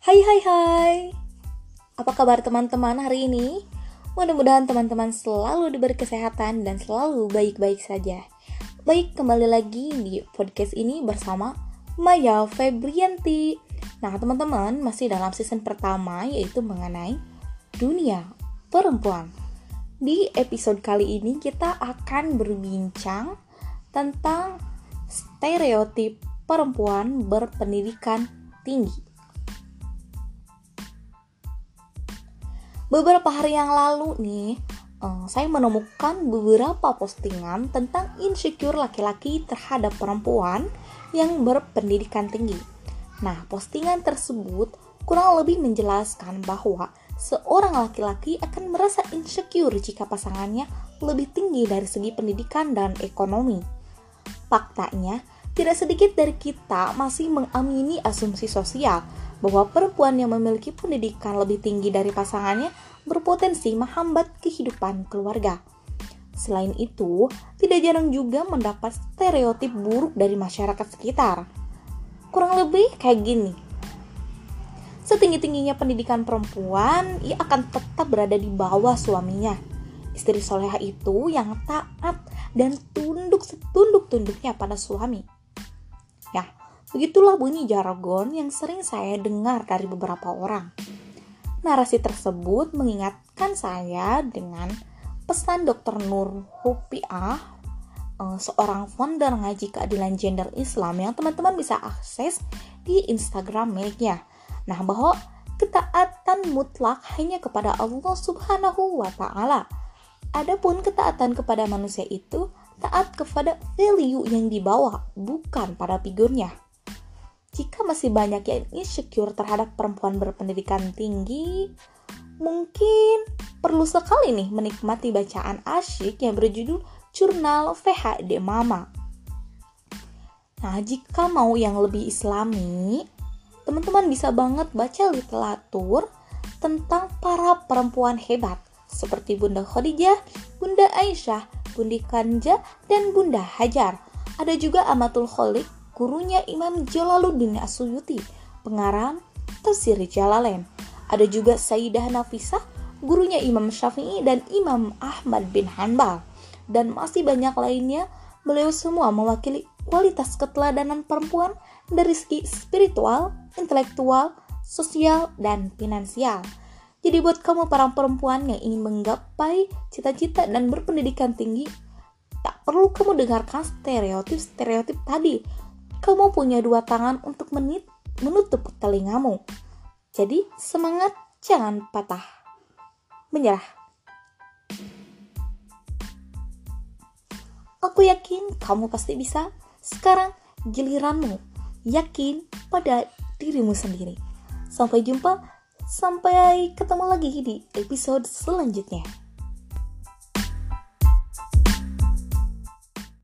Hai hai hai. Apa kabar teman-teman hari ini? Mudah-mudahan teman-teman selalu diberi kesehatan dan selalu baik-baik saja. Baik, kembali lagi di podcast ini bersama Maya Febrianti. Nah teman-teman, masih dalam season pertama yaitu mengenai dunia perempuan. Di episode kali ini kita akan berbincang tentang stereotip perempuan berpendidikan tinggi Beberapa hari yang lalu nih, uh, saya menemukan beberapa postingan tentang insecure laki-laki terhadap perempuan yang berpendidikan tinggi. Nah, postingan tersebut kurang lebih menjelaskan bahwa seorang laki-laki akan merasa insecure jika pasangannya lebih tinggi dari segi pendidikan dan ekonomi. Faktanya, tidak sedikit dari kita masih mengamini asumsi sosial bahwa perempuan yang memiliki pendidikan lebih tinggi dari pasangannya berpotensi menghambat kehidupan keluarga. Selain itu, tidak jarang juga mendapat stereotip buruk dari masyarakat sekitar. Kurang lebih kayak gini. Setinggi-tingginya pendidikan perempuan, ia akan tetap berada di bawah suaminya. Istri soleha itu yang taat dan tunduk setunduk-tunduknya pada suami. Ya, Begitulah bunyi jargon yang sering saya dengar dari beberapa orang. Narasi tersebut mengingatkan saya dengan pesan Dr. Nur Hupiah, eh, seorang founder ngaji keadilan gender Islam yang teman-teman bisa akses di Instagram miliknya. Nah, bahwa ketaatan mutlak hanya kepada Allah Subhanahu wa taala. Adapun ketaatan kepada manusia itu taat kepada value yang dibawa, bukan pada figurnya jika masih banyak yang insecure terhadap perempuan berpendidikan tinggi, mungkin perlu sekali nih menikmati bacaan asyik yang berjudul Jurnal VHD Mama. Nah, jika mau yang lebih islami, teman-teman bisa banget baca literatur tentang para perempuan hebat seperti Bunda Khadijah, Bunda Aisyah, Bunda Kanja, dan Bunda Hajar. Ada juga Amatul Kholik gurunya Imam Jalaluddin Asuyuti, pengarang Tafsir Jalalain. Ada juga Sayyidah Nafisah, gurunya Imam Syafi'i dan Imam Ahmad bin Hanbal. Dan masih banyak lainnya, beliau semua mewakili kualitas keteladanan perempuan dari segi spiritual, intelektual, sosial, dan finansial. Jadi buat kamu para perempuan yang ingin menggapai cita-cita dan berpendidikan tinggi, tak perlu kamu dengarkan stereotip-stereotip tadi kamu punya dua tangan untuk menit menutup telingamu. Jadi semangat jangan patah. Menyerah. Aku yakin kamu pasti bisa. Sekarang giliranmu. Yakin pada dirimu sendiri. Sampai jumpa, sampai ketemu lagi di episode selanjutnya.